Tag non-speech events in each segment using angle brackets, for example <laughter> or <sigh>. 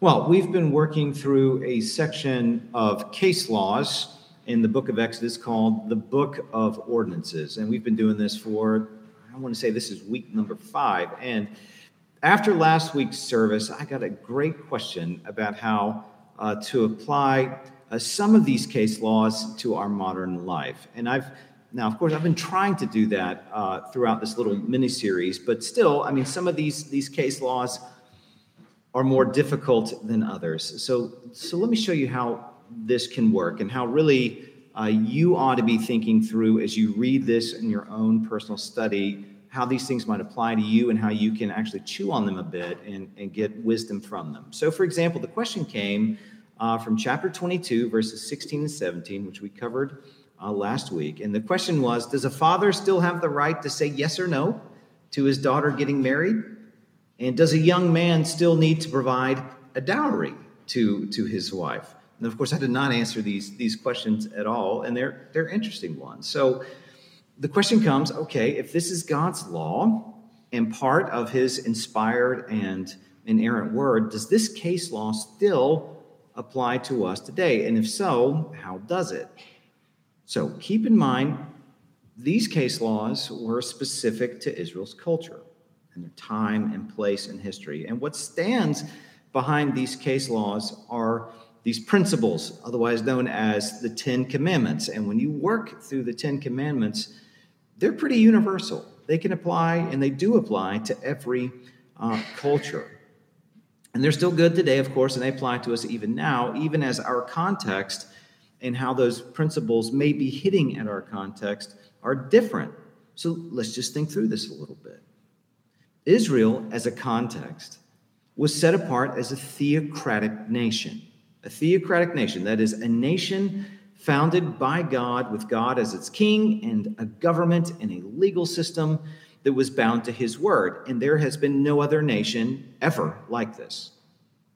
Well, we've been working through a section of case laws in the book of Exodus called the Book of Ordinances. And we've been doing this for, I want to say this is week number five. And after last week's service, I got a great question about how uh, to apply uh, some of these case laws to our modern life. And I've now, of course, I've been trying to do that uh, throughout this little mini series, but still, I mean, some of these these case laws are more difficult than others. So, so let me show you how this can work and how really uh, you ought to be thinking through as you read this in your own personal study how these things might apply to you and how you can actually chew on them a bit and, and get wisdom from them. So, for example, the question came uh, from chapter 22, verses 16 and 17, which we covered uh, last week. And the question was Does a father still have the right to say yes or no to his daughter getting married? And does a young man still need to provide a dowry to, to his wife? And of course, I did not answer these, these questions at all, and they're, they're interesting ones. So the question comes okay, if this is God's law and part of his inspired and inerrant word, does this case law still apply to us today? And if so, how does it? So keep in mind, these case laws were specific to Israel's culture and their time and place in history. And what stands behind these case laws are these principles, otherwise known as the Ten Commandments. And when you work through the Ten Commandments, they're pretty universal. They can apply, and they do apply to every uh, culture. And they're still good today, of course, and they apply to us even now, even as our context and how those principles may be hitting at our context are different. So let's just think through this a little bit. Israel, as a context, was set apart as a theocratic nation. A theocratic nation, that is, a nation founded by God, with God as its king, and a government and a legal system that was bound to his word. And there has been no other nation ever like this.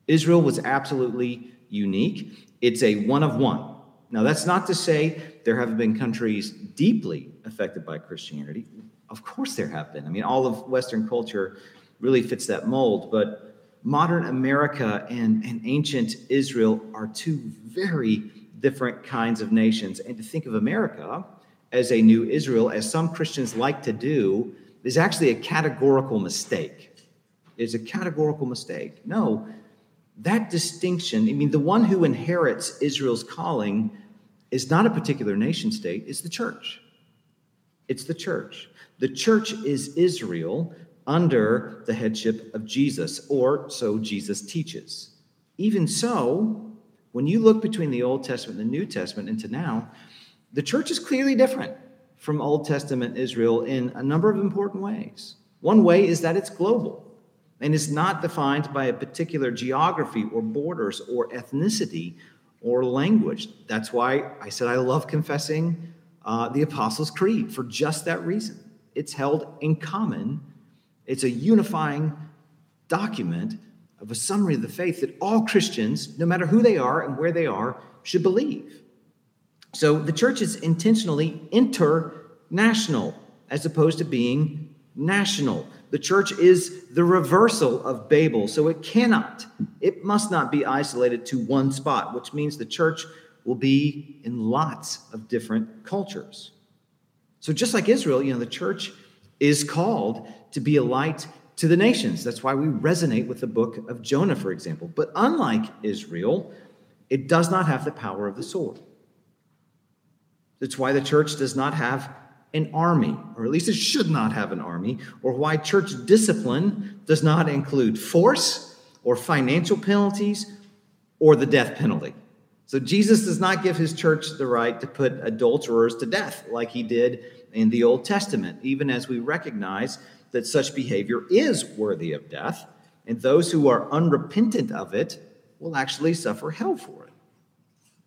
Israel was absolutely unique. It's a one of one. Now, that's not to say there haven't been countries deeply affected by Christianity. Of course, there have been. I mean, all of Western culture really fits that mold, but modern America and, and ancient Israel are two very different kinds of nations. And to think of America as a new Israel, as some Christians like to do, is actually a categorical mistake. It's a categorical mistake. No, that distinction, I mean, the one who inherits Israel's calling is not a particular nation state, it's the church. It's the church. The church is Israel under the headship of Jesus, or so Jesus teaches. Even so, when you look between the Old Testament and the New Testament into now, the church is clearly different from Old Testament Israel in a number of important ways. One way is that it's global and is not defined by a particular geography or borders or ethnicity or language. That's why I said I love confessing uh, the Apostles' Creed for just that reason. It's held in common, it's a unifying document of a summary of the faith that all Christians, no matter who they are and where they are, should believe. So the church is intentionally international as opposed to being national. The church is the reversal of Babel, so it cannot, it must not be isolated to one spot, which means the church will be in lots of different cultures. So just like Israel, you know, the church is called to be a light to the nations. That's why we resonate with the book of Jonah, for example. But unlike Israel, it does not have the power of the sword. That's why the church does not have an army, or at least it should not have an army, or why church discipline does not include force or financial penalties or the death penalty. So Jesus does not give his church the right to put adulterers to death like he did in the Old Testament, even as we recognize that such behavior is worthy of death, and those who are unrepentant of it will actually suffer hell for it.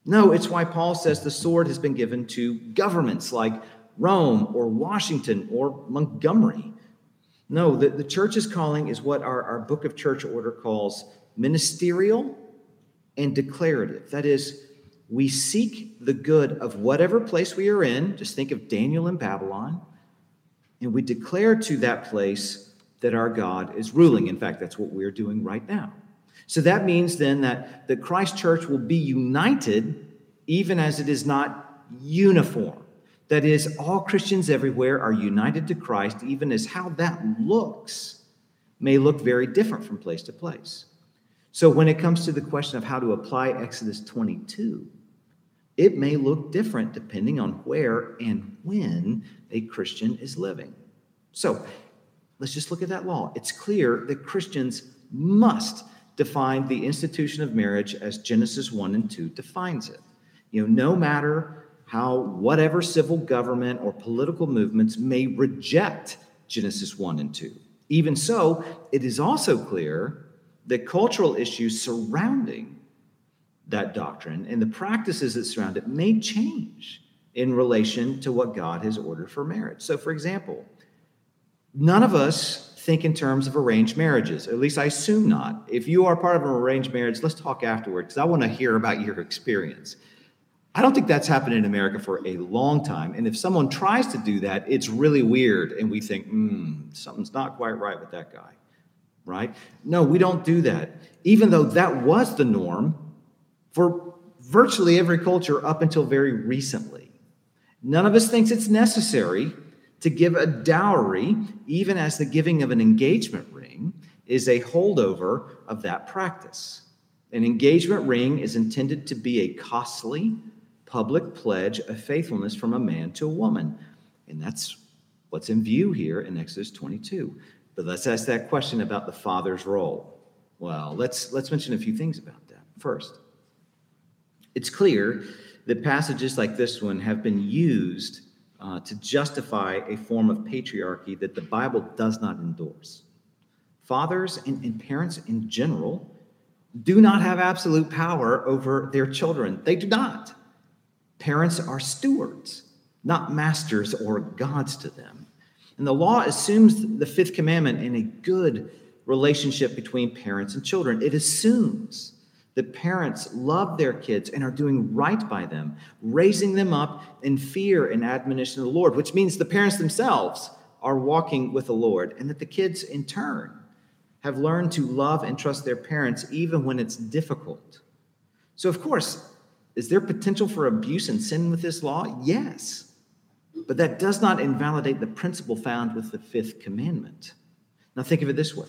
No, it's why Paul says the sword has been given to governments like Rome or Washington or Montgomery. No, the, the church's calling is what our, our book of church order calls ministerial and declarative. That is, we seek the good of whatever place we are in. Just think of Daniel in Babylon. And we declare to that place that our God is ruling. In fact, that's what we're doing right now. So that means then that the Christ church will be united even as it is not uniform. That is, all Christians everywhere are united to Christ, even as how that looks may look very different from place to place. So when it comes to the question of how to apply Exodus 22, it may look different depending on where and when a Christian is living. So let's just look at that law. It's clear that Christians must define the institution of marriage as Genesis 1 and 2 defines it. You know, no matter how whatever civil government or political movements may reject Genesis 1 and 2. Even so, it is also clear that cultural issues surrounding that doctrine and the practices that surround it may change in relation to what God has ordered for marriage. So, for example, none of us think in terms of arranged marriages, at least I assume not. If you are part of an arranged marriage, let's talk afterwards because I want to hear about your experience. I don't think that's happened in America for a long time. And if someone tries to do that, it's really weird. And we think, hmm, something's not quite right with that guy, right? No, we don't do that. Even though that was the norm for virtually every culture up until very recently. None of us thinks it's necessary to give a dowry, even as the giving of an engagement ring is a holdover of that practice. An engagement ring is intended to be a costly public pledge of faithfulness from a man to a woman. And that's what's in view here in Exodus 22. But let's ask that question about the father's role. Well, let's let's mention a few things about that. First, it's clear that passages like this one have been used uh, to justify a form of patriarchy that the Bible does not endorse. Fathers and, and parents in general do not have absolute power over their children. They do not. Parents are stewards, not masters or gods to them. And the law assumes the fifth commandment in a good relationship between parents and children. It assumes that parents love their kids and are doing right by them, raising them up in fear and admonition of the Lord, which means the parents themselves are walking with the Lord, and that the kids, in turn, have learned to love and trust their parents even when it's difficult. So, of course, is there potential for abuse and sin with this law? Yes. But that does not invalidate the principle found with the fifth commandment. Now, think of it this way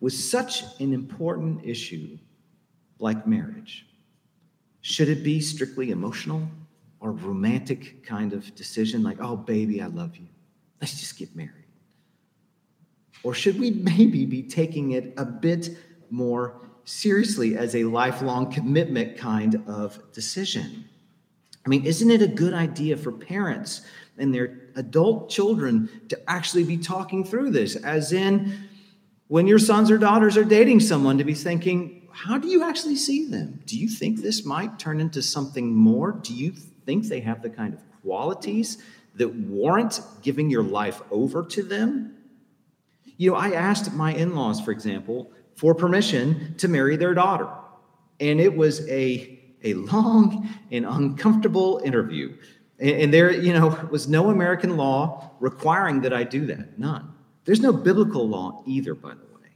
with such an important issue like marriage? Should it be strictly emotional or romantic kind of decision, like, oh, baby, I love you? Let's just get married. Or should we <laughs> maybe be taking it a bit more seriously as a lifelong commitment kind of decision? I mean, isn't it a good idea for parents and their adult children to actually be talking through this? As in, when your sons or daughters are dating someone, to be thinking, how do you actually see them? Do you think this might turn into something more? Do you think they have the kind of qualities that warrant giving your life over to them? You know, I asked my in laws, for example, for permission to marry their daughter. And it was a, a long and uncomfortable interview. And, and there, you know, was no American law requiring that I do that. None. There's no biblical law either, by the way.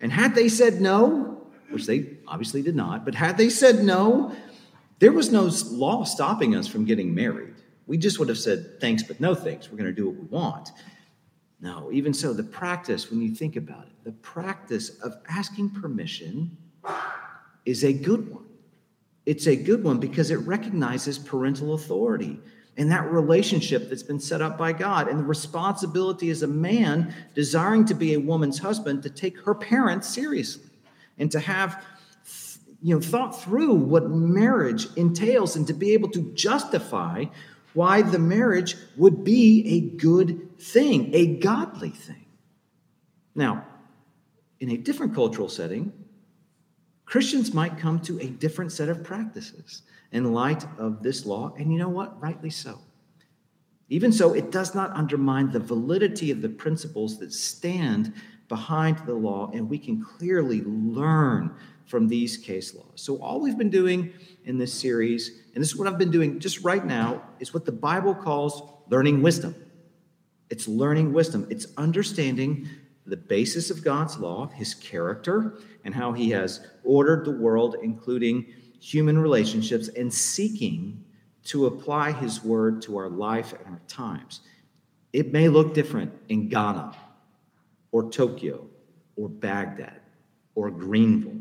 And had they said no, which they obviously did not, but had they said no, there was no law stopping us from getting married. We just would have said, thanks, but no thanks. We're going to do what we want. No, even so, the practice, when you think about it, the practice of asking permission is a good one. It's a good one because it recognizes parental authority and that relationship that's been set up by God, and the responsibility as a man desiring to be a woman's husband to take her parents seriously and to have you know thought through what marriage entails and to be able to justify why the marriage would be a good thing, a godly thing. Now, in a different cultural setting, Christians might come to a different set of practices in light of this law, and you know what? Rightly so. Even so, it does not undermine the validity of the principles that stand behind the law, and we can clearly learn from these case laws. So, all we've been doing in this series, and this is what I've been doing just right now, is what the Bible calls learning wisdom. It's learning wisdom, it's understanding the basis of God's law, his character, and how he has ordered the world, including human relationships, and seeking to apply his word to our life and our times. It may look different in Ghana or Tokyo or Baghdad or Greenville.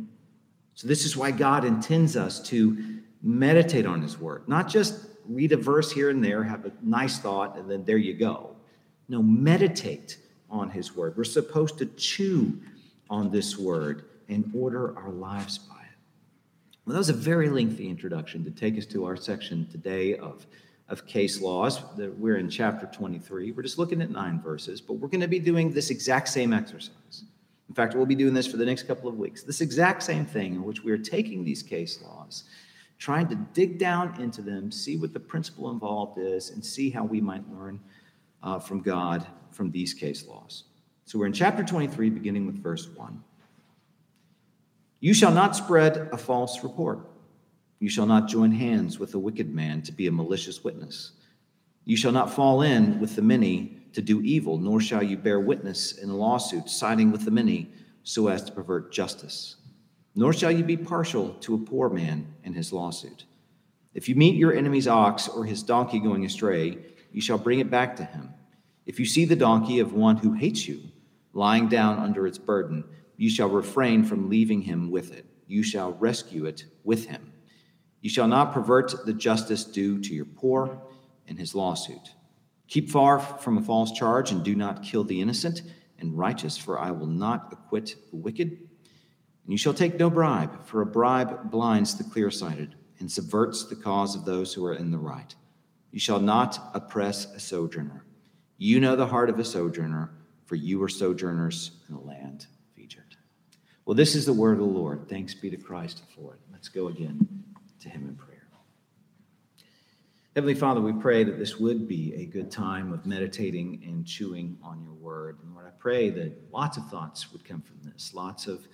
So, this is why God intends us to meditate on his word, not just read a verse here and there, have a nice thought, and then there you go. No, meditate on his word. We're supposed to chew on this word and order our lives by it. Well, that was a very lengthy introduction to take us to our section today of, of case laws. We're in chapter 23. We're just looking at nine verses, but we're going to be doing this exact same exercise. In fact, we'll be doing this for the next couple of weeks. This exact same thing in which we are taking these case laws, trying to dig down into them, see what the principle involved is, and see how we might learn uh, from God from these case laws. So we're in chapter 23, beginning with verse 1. You shall not spread a false report. You shall not join hands with a wicked man to be a malicious witness. You shall not fall in with the many to do evil, nor shall you bear witness in a lawsuit, siding with the many so as to pervert justice. Nor shall you be partial to a poor man in his lawsuit. If you meet your enemy's ox or his donkey going astray, you shall bring it back to him. If you see the donkey of one who hates you lying down under its burden, you shall refrain from leaving him with it. You shall rescue it with him. You shall not pervert the justice due to your poor in his lawsuit. Keep far from a false charge and do not kill the innocent and righteous, for I will not acquit the wicked. And you shall take no bribe, for a bribe blinds the clear sighted and subverts the cause of those who are in the right. You shall not oppress a sojourner. You know the heart of a sojourner, for you are sojourners in the land of Egypt. Well, this is the word of the Lord. Thanks be to Christ for it. Let's go again to him in prayer. Heavenly Father, we pray that this would be a good time of meditating and chewing on your word. And Lord, I pray that lots of thoughts would come from this, lots of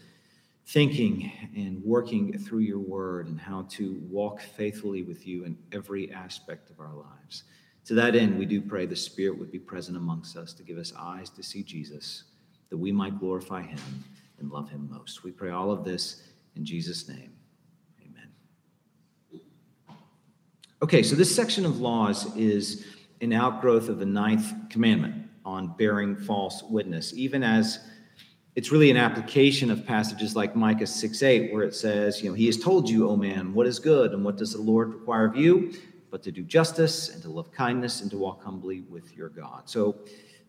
thinking and working through your word and how to walk faithfully with you in every aspect of our lives. To that end, we do pray the Spirit would be present amongst us to give us eyes to see Jesus, that we might glorify him and love him most. We pray all of this in Jesus' name. Amen. Okay, so this section of laws is an outgrowth of the ninth commandment on bearing false witness, even as it's really an application of passages like Micah 6 8, where it says, You know, He has told you, O man, what is good, and what does the Lord require of you, but to do justice and to love kindness and to walk humbly with your God. So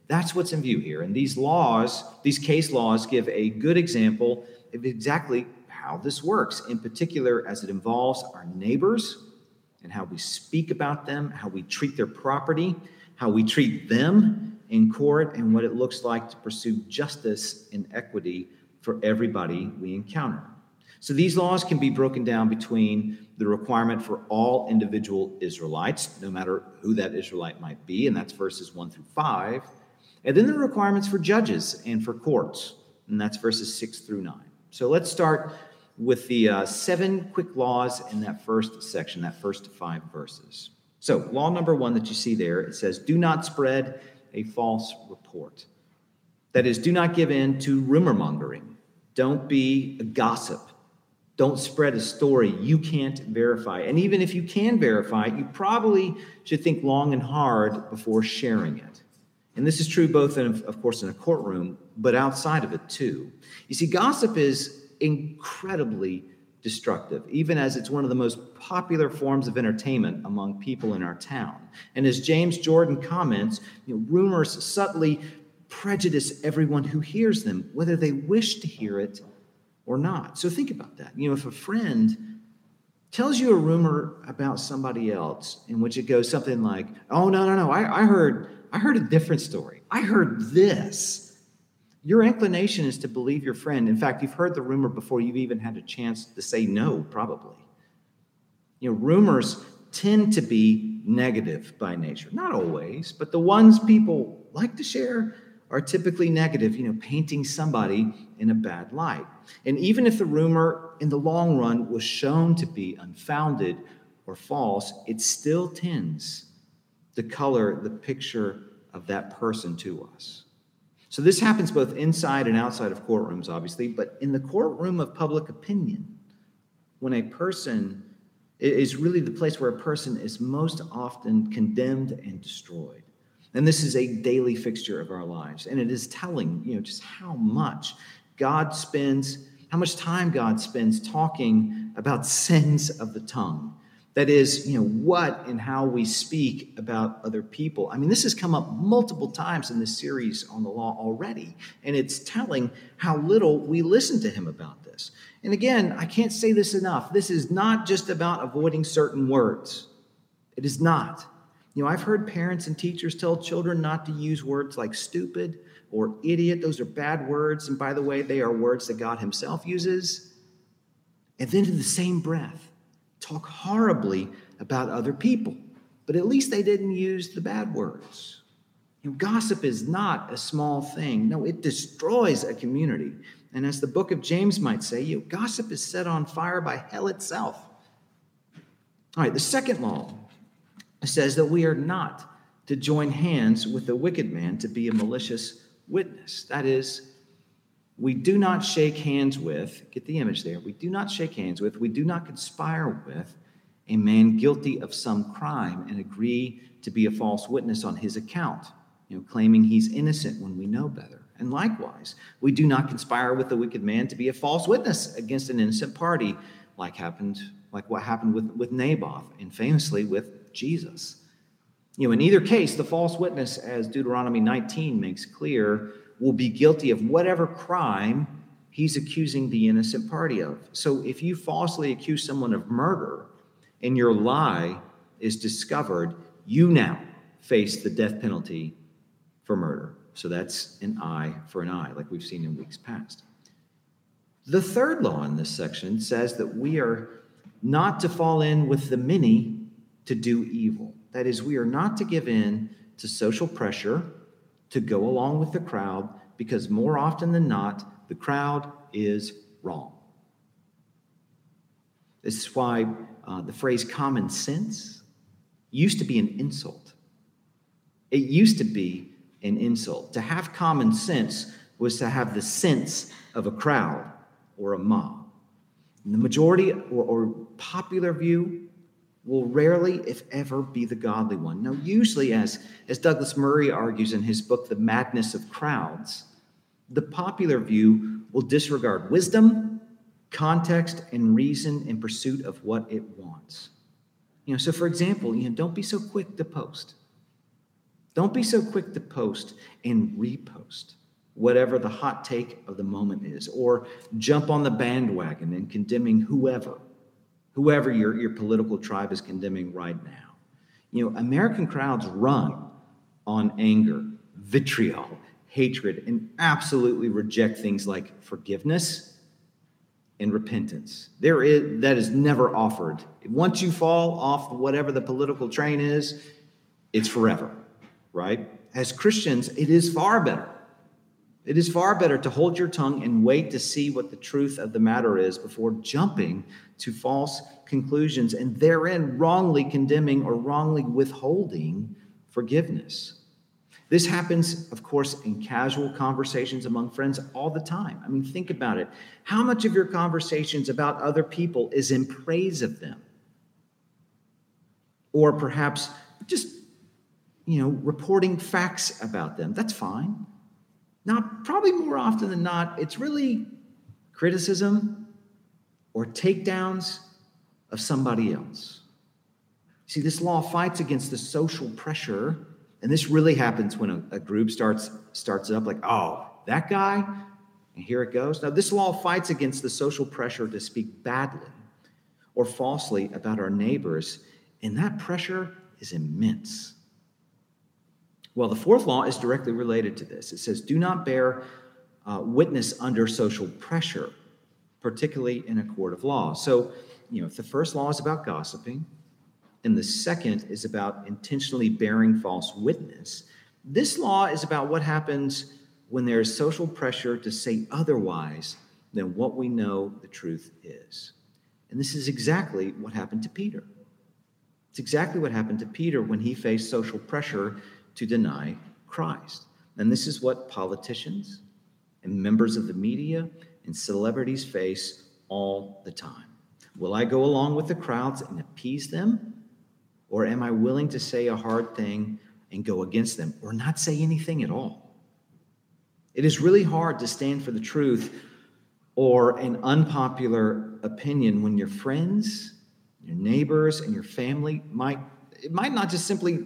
that's what's in view here. And these laws, these case laws, give a good example of exactly how this works, in particular as it involves our neighbors and how we speak about them, how we treat their property, how we treat them in court, and what it looks like to pursue justice and equity for everybody we encounter. So these laws can be broken down between the requirement for all individual Israelites, no matter who that Israelite might be, and that's verses 1 through 5, and then the requirements for judges and for courts, and that's verses 6 through 9. So let's start with the uh, seven quick laws in that first section, that first five verses. So, law number one that you see there, it says, Do not spread a false report. That is, do not give in to rumor mongering. Don't be a gossip. Don't spread a story you can't verify. And even if you can verify it, you probably should think long and hard before sharing it. And this is true both, in, of course, in a courtroom, but outside of it too. You see, gossip is incredibly destructive, even as it's one of the most popular forms of entertainment among people in our town. And as James Jordan comments, you know, rumors subtly prejudice everyone who hears them, whether they wish to hear it or not. So think about that. You know, if a friend tells you a rumor about somebody else in which it goes something like, "Oh no, no, no, I, I heard, I heard a different story. I heard this." Your inclination is to believe your friend. In fact, you've heard the rumor before you've even had a chance to say no, probably. You know, rumors tend to be negative by nature. Not always, but the ones people like to share are typically negative, you know, painting somebody in a bad light. And even if the rumor in the long run was shown to be unfounded or false, it still tends to color the picture of that person to us. So this happens both inside and outside of courtrooms, obviously, but in the courtroom of public opinion, when a person is really the place where a person is most often condemned and destroyed. And this is a daily fixture of our lives. And it is telling, you know, just how much God spends, how much time God spends talking about sins of the tongue that is, you know, what and how we speak about other people. I mean, this has come up multiple times in this series on the law already, and it's telling how little we listen to him about this. And again, I can't say this enough. This is not just about avoiding certain words. It is not. You know, I've heard parents and teachers tell children not to use words like stupid or idiot. Those are bad words. And by the way, they are words that God Himself uses. And then in the same breath, talk horribly about other people, but at least they didn't use the bad words. You know, gossip is not a small thing. No, it destroys a community. And as the book of James might say, you know, gossip is set on fire by hell itself. All right, the second law says that we are not to join hands with the wicked man to be a malicious witness. That is, we do not shake hands with, get the image there, we do not shake hands with, we do not conspire with a man guilty of some crime and agree to be a false witness on his account, you know, claiming he's innocent when we know better. And likewise, we do not conspire with the wicked man to be a false witness against an innocent party, like happened, like what happened with, with Naboth and famously with Jesus. You know, in either case, the false witness, as Deuteronomy 19 makes clear, will be guilty of whatever crime he's accusing the innocent party of. So if you falsely accuse someone of murder and your lie is discovered, you now face the death penalty for murder. So that's an eye for an eye, like we've seen in weeks past. The third law in this section says that we are not to fall in with the many to do evil. That is, we are not to give in to social pressure to go along with the crowd because more often than not, the crowd is wrong. This is why uh, the phrase common sense used to be an insult. It used to be an insult. To have common sense was to have the sense of a crowd or a mob. And the majority or, or popular view will rarely, if ever, be the godly one. Now, usually, as, as Douglas Murray argues in his book, The Madness of Crowds, the popular view will disregard wisdom, context, and reason in pursuit of what it wants. You know, so for example, you know, don't be so quick to post. Don't be so quick to post and repost whatever the hot take of the moment is, or jump on the bandwagon and condemning whoever whoever your, your political tribe is condemning right now. You know, American crowds run on anger, vitriol, hatred, and absolutely reject things like forgiveness and repentance. There is that is never offered. Once you fall off whatever the political train is, it's forever, right? As Christians, it is far better. It is far better to hold your tongue and wait to see what the truth of the matter is before jumping to false conclusions and therein wrongly condemning or wrongly withholding forgiveness. This happens, of course, in casual conversations among friends all the time. I mean, think about it. How much of your conversations about other people is in praise of them? Or perhaps just, you know, reporting facts about them. That's fine. Now, probably more often than not, it's really criticism or takedowns of somebody else. See, this law fights against the social pressure, and this really happens when a, a group starts starts up like, oh, that guy, and here it goes. Now, this law fights against the social pressure to speak badly or falsely about our neighbors, and that pressure is immense. Well, the fourth law is directly related to this. It says, do not bear uh, witness under social pressure particularly in a court of law. So, you know, if the first law is about gossiping and the second is about intentionally bearing false witness, this law is about what happens when there is social pressure to say otherwise than what we know the truth is. And this is exactly what happened to Peter. It's exactly what happened to Peter when he faced social pressure to deny Christ. And this is what politicians and members of the media and celebrities face all the time. Will I go along with the crowds and appease them? Or am I willing to say a hard thing and go against them or not say anything at all? It is really hard to stand for the truth or an unpopular opinion when your friends, your neighbors, and your family might, it might not just simply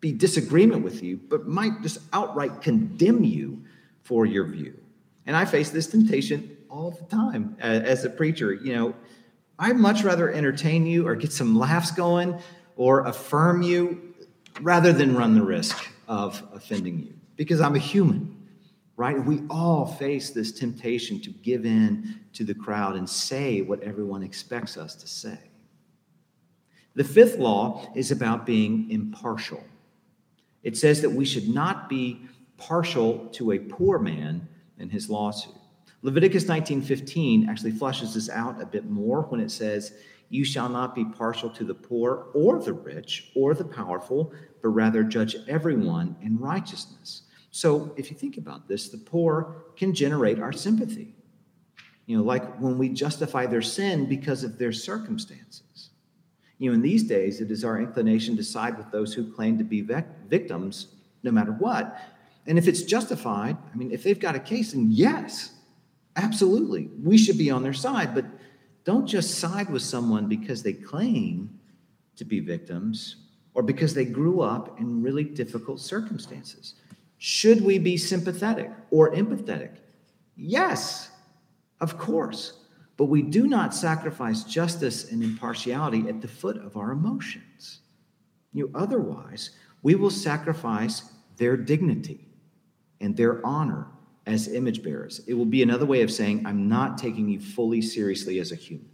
be disagreement with you, but might just outright condemn you for your view. And I face this temptation all the time as a preacher. You know, I'd much rather entertain you or get some laughs going or affirm you rather than run the risk of offending you because I'm a human right? We all face this temptation to give in to the crowd and say what everyone expects us to say. The fifth law is about being impartial. It says that we should not be partial to a poor man in his lawsuit. Leviticus 19:15 actually flushes this out a bit more when it says, "You shall not be partial to the poor or the rich or the powerful, but rather judge everyone in righteousness." So if you think about this, the poor can generate our sympathy. You know, like when we justify their sin because of their circumstances. You know, in these days, it is our inclination to side with those who claim to be victims no matter what. And if it's justified, I mean, if they've got a case, then yes, absolutely, we should be on their side. But don't just side with someone because they claim to be victims or because they grew up in really difficult circumstances. Should we be sympathetic or empathetic? Yes, of course. But we do not sacrifice justice and impartiality at the foot of our emotions. You know, otherwise, we will sacrifice their dignity and their honor as image bearers. It will be another way of saying, I'm not taking you fully seriously as a human.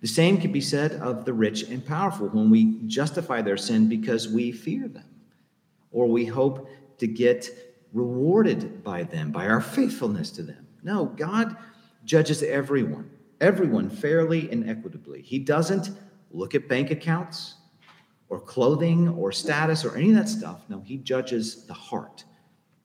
The same can be said of the rich and powerful when we justify their sin because we fear them or we hope to get rewarded by them, by our faithfulness to them. No, God judges everyone, everyone fairly and equitably. He doesn't look at bank accounts or clothing or status or any of that stuff. No, He judges the heart.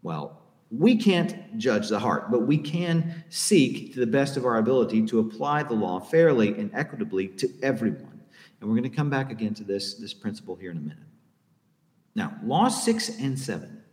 Well, we can't judge the heart, but we can seek to the best of our ability to apply the law fairly and equitably to everyone. And we're going to come back again to this, this principle here in a minute. Now, laws six and seven.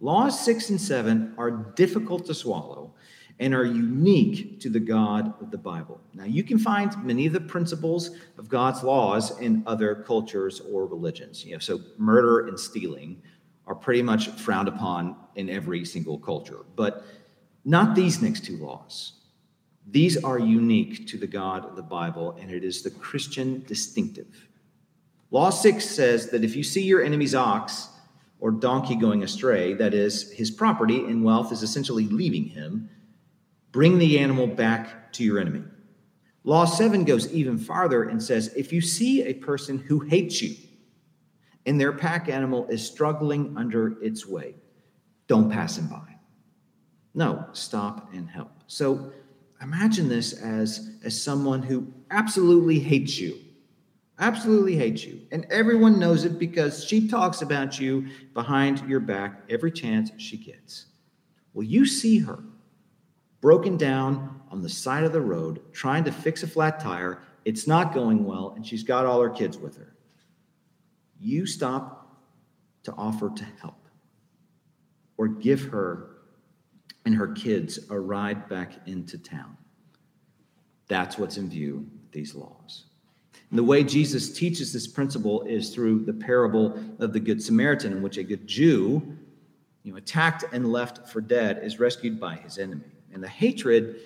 Laws six and seven are difficult to swallow and are unique to the God of the Bible. Now, you can find many of the principles of God's laws in other cultures or religions. You know, so murder and stealing are pretty much frowned upon in every single culture, but not these next two laws. These are unique to the God of the Bible, and it is the Christian distinctive. Law 6 says that if you see your enemy's ox or donkey going astray, that is, his property and wealth is essentially leaving him, bring the animal back to your enemy. Law 7 goes even farther and says if you see a person who hates you and their pack animal is struggling under its weight, don't pass him by. No, stop and help. So imagine this as, as someone who absolutely hates you absolutely hates you. And everyone knows it because she talks about you behind your back every chance she gets. Well, you see her broken down on the side of the road trying to fix a flat tire. It's not going well, and she's got all her kids with her. You stop to offer to help or give her and her kids a ride back into town. That's what's in view these laws. And the way Jesus teaches this principle is through the parable of the Good Samaritan, in which a good Jew, you know, attacked and left for dead, is rescued by his enemy. And the hatred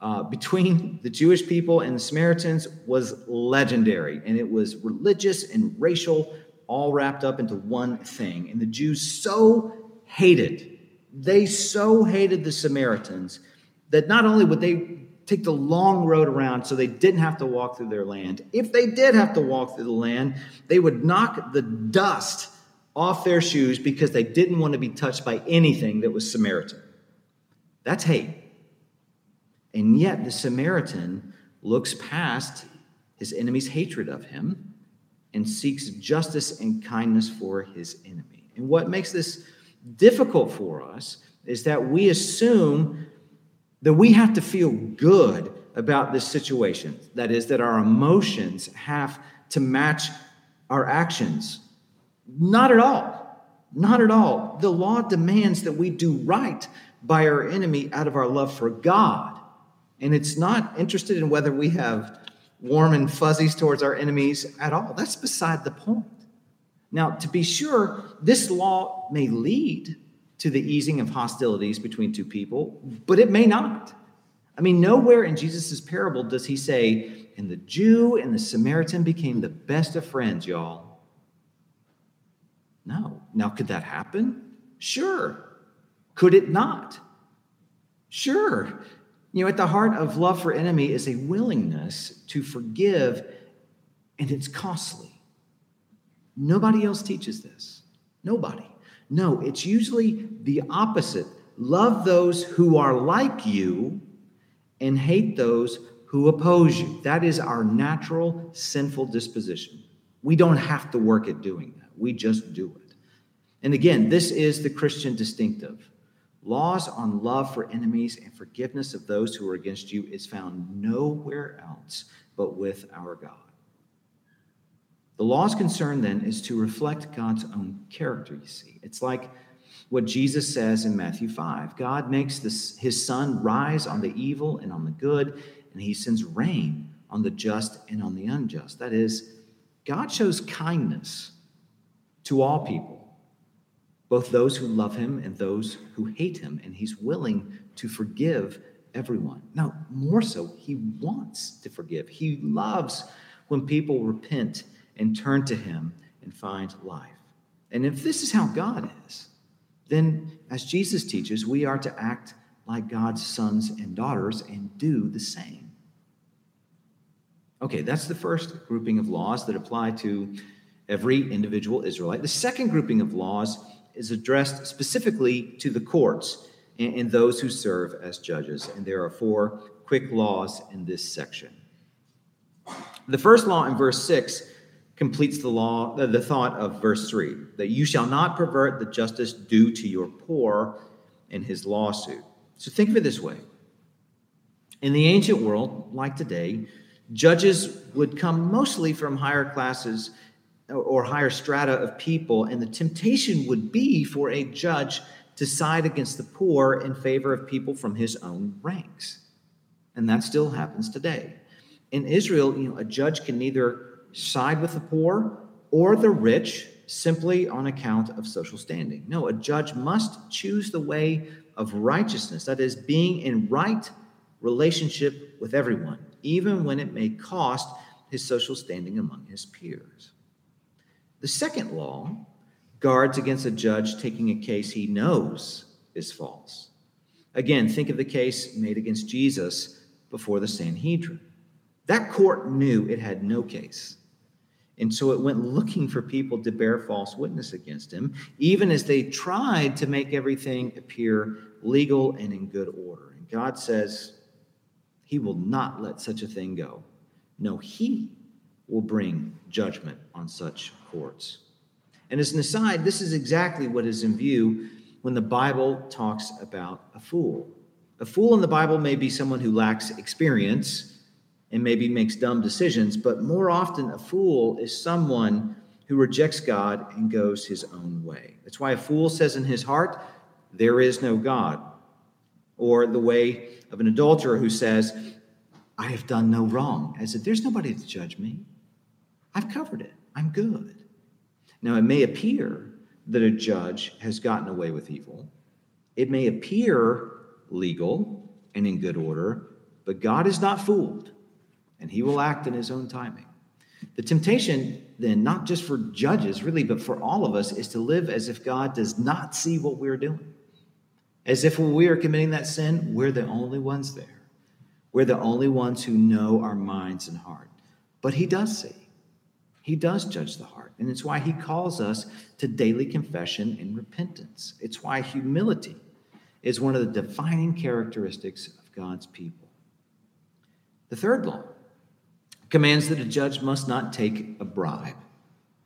uh, between the Jewish people and the Samaritans was legendary, and it was religious and racial, all wrapped up into one thing. And the Jews so hated, they so hated the Samaritans that not only would they take the long road around so they didn't have to walk through their land. If they did have to walk through the land, they would knock the dust off their shoes because they didn't want to be touched by anything that was Samaritan. That's hate. And yet the Samaritan looks past his enemy's hatred of him and seeks justice and kindness for his enemy. And what makes this difficult for us is that we assume that we have to feel good about this situation. That is, that our emotions have to match our actions. Not at all. Not at all. The law demands that we do right by our enemy out of our love for God. And it's not interested in whether we have warm and fuzzies towards our enemies at all. That's beside the point. Now, to be sure, this law may lead to the easing of hostilities between two people, but it may not. I mean, nowhere in Jesus' parable does he say, and the Jew and the Samaritan became the best of friends, y'all. No. Now, could that happen? Sure. Could it not? Sure. You know, at the heart of love for enemy is a willingness to forgive, and it's costly. Nobody else teaches this. Nobody. No, it's usually the opposite. Love those who are like you and hate those who oppose you. That is our natural sinful disposition. We don't have to work at doing that, we just do it. And again, this is the Christian distinctive. Laws on love for enemies and forgiveness of those who are against you is found nowhere else but with our God. The law's concern then is to reflect God's own character, you see. It's like what Jesus says in Matthew 5 God makes this, his sun rise on the evil and on the good, and he sends rain on the just and on the unjust. That is, God shows kindness to all people, both those who love him and those who hate him, and he's willing to forgive everyone. Now, more so, he wants to forgive. He loves when people repent and turn to Him and find life. And if this is how God is, then as Jesus teaches, we are to act like God's sons and daughters and do the same. Okay, that's the first grouping of laws that apply to every individual Israelite. The second grouping of laws is addressed specifically to the courts and, those who serve as judges. And there are four quick laws in this section. The first law in verse 6 completes the law, the thought of verse 3 that you shall not pervert the justice due to your poor in his lawsuit. So think of it this way. In the ancient world, like today, judges would come mostly from higher classes or higher strata of people, and the temptation would be for a judge to side against the poor in favor of people from his own ranks. And that still happens today. In Israel, you know, a judge can neither side with the poor or the rich simply on account of social standing. No, a judge must choose the way of righteousness, that is, being in right relationship with everyone, even when it may cost his social standing among his peers. The second law guards against a judge taking a case he knows is false. Again, think of the case made against Jesus before the Sanhedrin. That court knew it had no case. And so it went looking for people to bear false witness against him, even as they tried to make everything appear legal and in good order. And God says he will not let such a thing go. No, he will bring judgment on such courts. And as an aside, this is exactly what is in view when the Bible talks about a fool. A fool in the Bible may be someone who lacks experience and maybe makes dumb decisions, but more often a fool is someone who rejects God and goes his own way. That's why a fool says in his heart, There is no God. Or the way of an adulterer who says, I have done no wrong. I said, There's nobody to judge me. I've covered it. I'm good. Now, it may appear that a judge has gotten away with evil. It may appear legal and in good order, but God is not fooled and he will act in his own timing. The temptation, then, not just for judges, really, but for all of us, is to live as if God does not see what we're doing. As if when we are committing that sin, we're the only ones there. We're the only ones who know our minds and heart. But he does see. He does judge the heart. And it's why he calls us to daily confession and repentance. It's why humility is one of the defining characteristics of God's people. The third law commands that a judge must not take a bribe.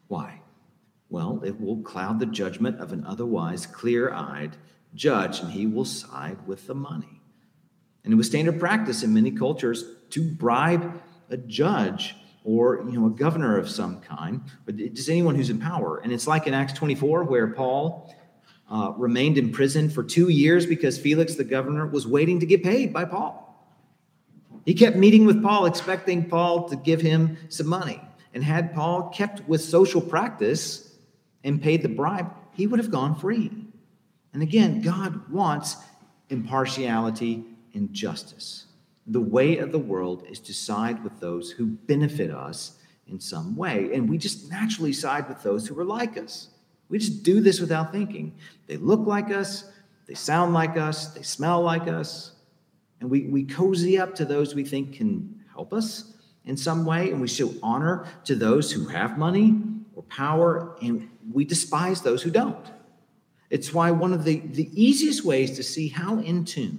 Why? well, it will cloud the judgment of an otherwise clear eyed judge, and he will side with the money. And it was standard practice in many cultures to bribe a judge or you know a governor of some kind, but just anyone who's in power. And it's like in Acts 24 where Paul uh, remained in prison for two years because Felix, the governor, was waiting to get paid by Paul. He kept meeting with Paul, expecting Paul to give him some money. And had Paul kept with social practice and paid the bribe, he would have gone free. And again, God wants impartiality and justice. The way of the world is to side with those who benefit us in some way. And we just naturally side with those who are like us. We just do this without thinking. They look like us, they sound like us, they smell like us. And we, we cozy up to those we think can help us in some way. And we show honor to those who have money or power. And we despise those who don't. It's why one of the, the easiest ways to see how in tune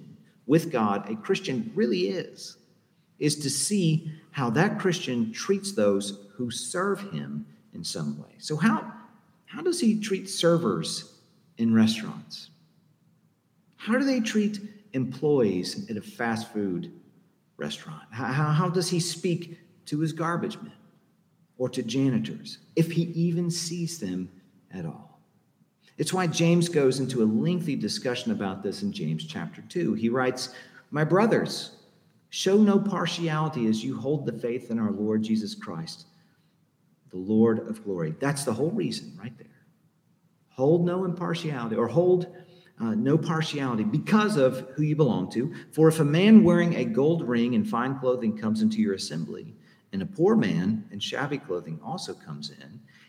with God a Christian really is, is to see how that Christian treats those who serve him in some way. So, how, how does he treat servers in restaurants? How do they treat employees at a fast food restaurant? How, how does he speak to his garbage men or to janitors, if he even sees them at all? It's why James goes into a lengthy discussion about this in James chapter 2. He writes, My brothers, show no partiality as you hold the faith in our Lord Jesus Christ, the Lord of glory. That's the whole reason right there. Hold no impartiality or hold uh, no partiality because of who you belong to. For if a man wearing a gold ring and fine clothing comes into your assembly, and a poor man in shabby clothing also comes in,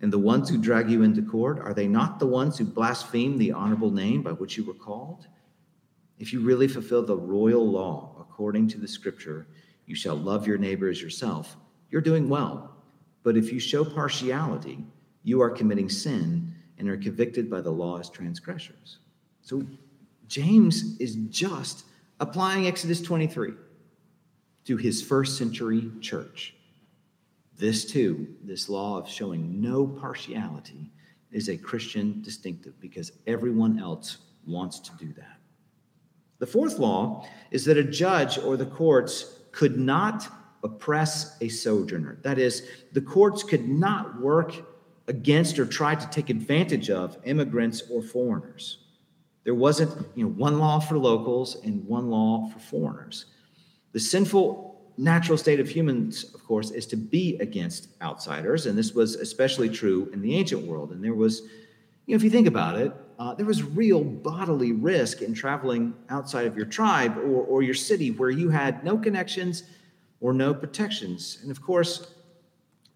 And the ones who drag you into court, are they not the ones who blaspheme the honorable name by which you were called? If you really fulfill the royal law according to the scripture, you shall love your neighbor as yourself, you're doing well. But if you show partiality, you are committing sin and are convicted by the law as transgressors. So James is just applying Exodus 23 to his first century church. This, too, this law of showing no partiality, is a Christian distinctive because everyone else wants to do that. The fourth law is that a judge or the courts could not oppress a sojourner. That is, the courts could not work against or try to take advantage of immigrants or foreigners. There wasn't you know, one law for locals and one law for foreigners. The sinful natural state of humans, of course, is to be against outsiders. And this was especially true in the ancient world. And there was, you know, if you think about it, uh, there was real bodily risk in traveling outside of your tribe or, or your city where you had no connections or no protections. And of course,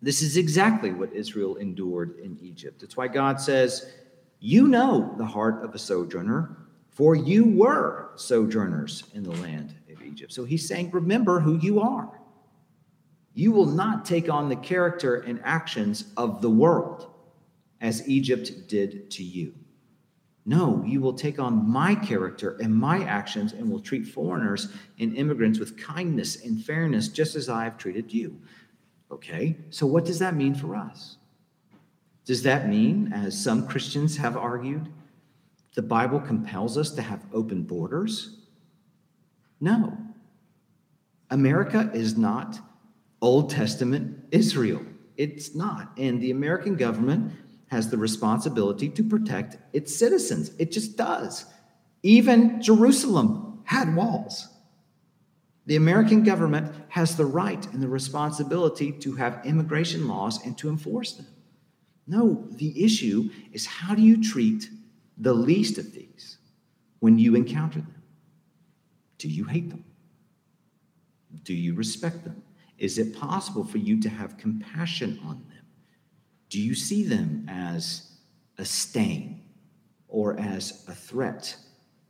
this is exactly what Israel endured in Egypt. It's why God says, You know the heart of a sojourner, for you were sojourners in the land Egypt. So he's saying, remember who you are. You will not take on the character and actions of the world as Egypt did to you. No, you will take on my character and my actions and will treat foreigners and immigrants with kindness and fairness, just as I have treated you. Okay, so what does that mean for us? Does that mean, as some Christians have argued, the Bible compels us to have open borders? No. America is not Old Testament Israel. It's not. And the American government has the responsibility to protect its citizens. It just does. Even Jerusalem had walls. The American government has the right and the responsibility to have immigration laws and to enforce them. No, the issue is how do you treat the least of these when you encounter them? Do you hate them? Do you respect them? Is it possible for you to have compassion on them? Do you see them as a stain or as a threat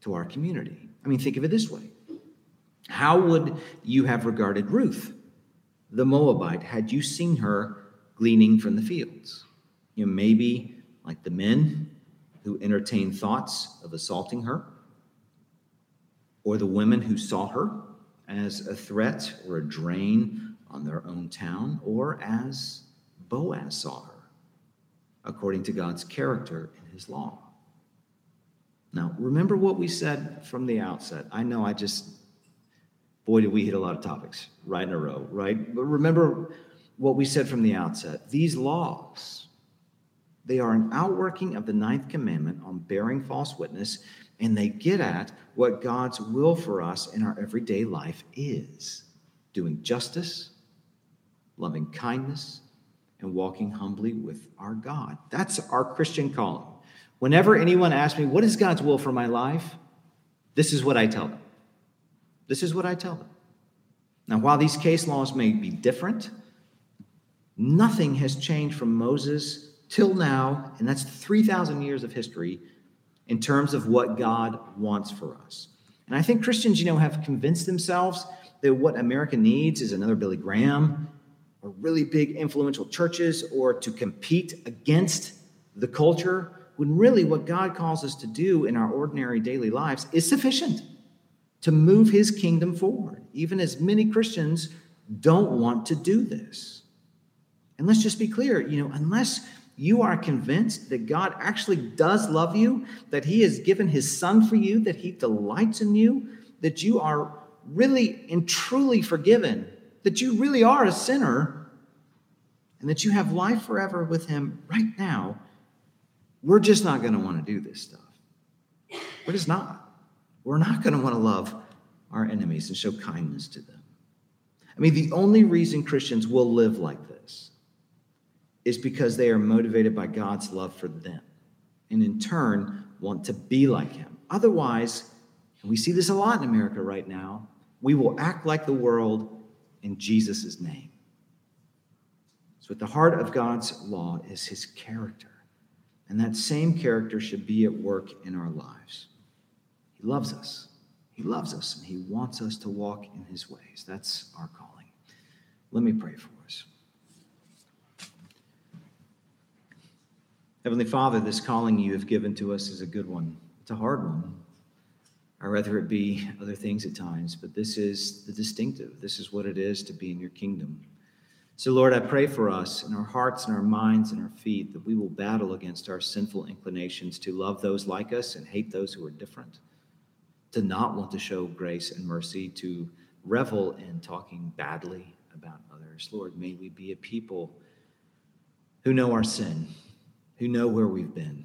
to our community. I mean, think of it this way How would you have regarded Ruth, the Moabite, had you seen her gleaning from the fields? You know, maybe like the men who entertained thoughts of assaulting her, or the women who saw her as a threat or a drain on their own town, or as Boaz saw her, according to God's character and his law. Now, remember what we said from the outset. I know I just, boy, did we hit a lot of topics right in a row, right? But remember what we said from the outset. These laws, they are an outworking of the ninth commandment on bearing false witness, and they get at what God's will for us in our everyday life is doing justice, loving kindness, and walking humbly with our God. That's our Christian calling. Whenever anyone asks me, What is God's will for my life? This is what I tell them. This is what I tell them. Now, while these case laws may be different, nothing has changed from Moses till now, and that's 3,000 years of history in terms of what God wants for us. And I think Christians, you know, have convinced themselves that what America needs is another Billy Graham or really big influential churches or to compete against the culture when really what God calls us to do in our ordinary daily lives is sufficient to move his kingdom forward, even as many Christians don't want to do this. And let's just be clear, you know, unless you are convinced that God actually does love you, that he has given his son for you, that he delights in you, that you are really and truly forgiven, that you really are a sinner, and that you have life forever with him right now, we're just not going to want to do this stuff. We're just not. We're not going to want to love our enemies and show kindness to them. I mean, the only reason Christians will live like this is because they are motivated by God's love for them and in turn want to be like Him. Otherwise, and we see this a lot in America right now, we will act like the world in Jesus' name. So, at the heart of God's law is His character. And that same character should be at work in our lives. He loves us. He loves us and he wants us to walk in his ways. That's our calling. Let me pray for us. Heavenly Father, this calling you have given to us is a good one. It's a hard one. I'd rather it be other things at times, but this is the distinctive. This is what it is to be in your kingdom. So, Lord, I pray for us in our hearts and our minds and our feet that we will battle against our sinful inclinations to love those like us and hate those who are different, to not want to show grace and mercy, to revel in talking badly about others. Lord, may we be a people who know our sin, who know where we've been,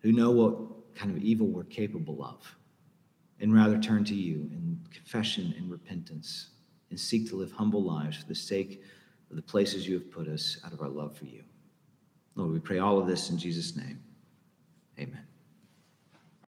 who know what kind of evil we're capable of, and rather turn to you in confession and repentance and seek to live humble lives for the sake of the places you have put us out of our love for you. Lord, we pray all of this in Jesus' name. Amen.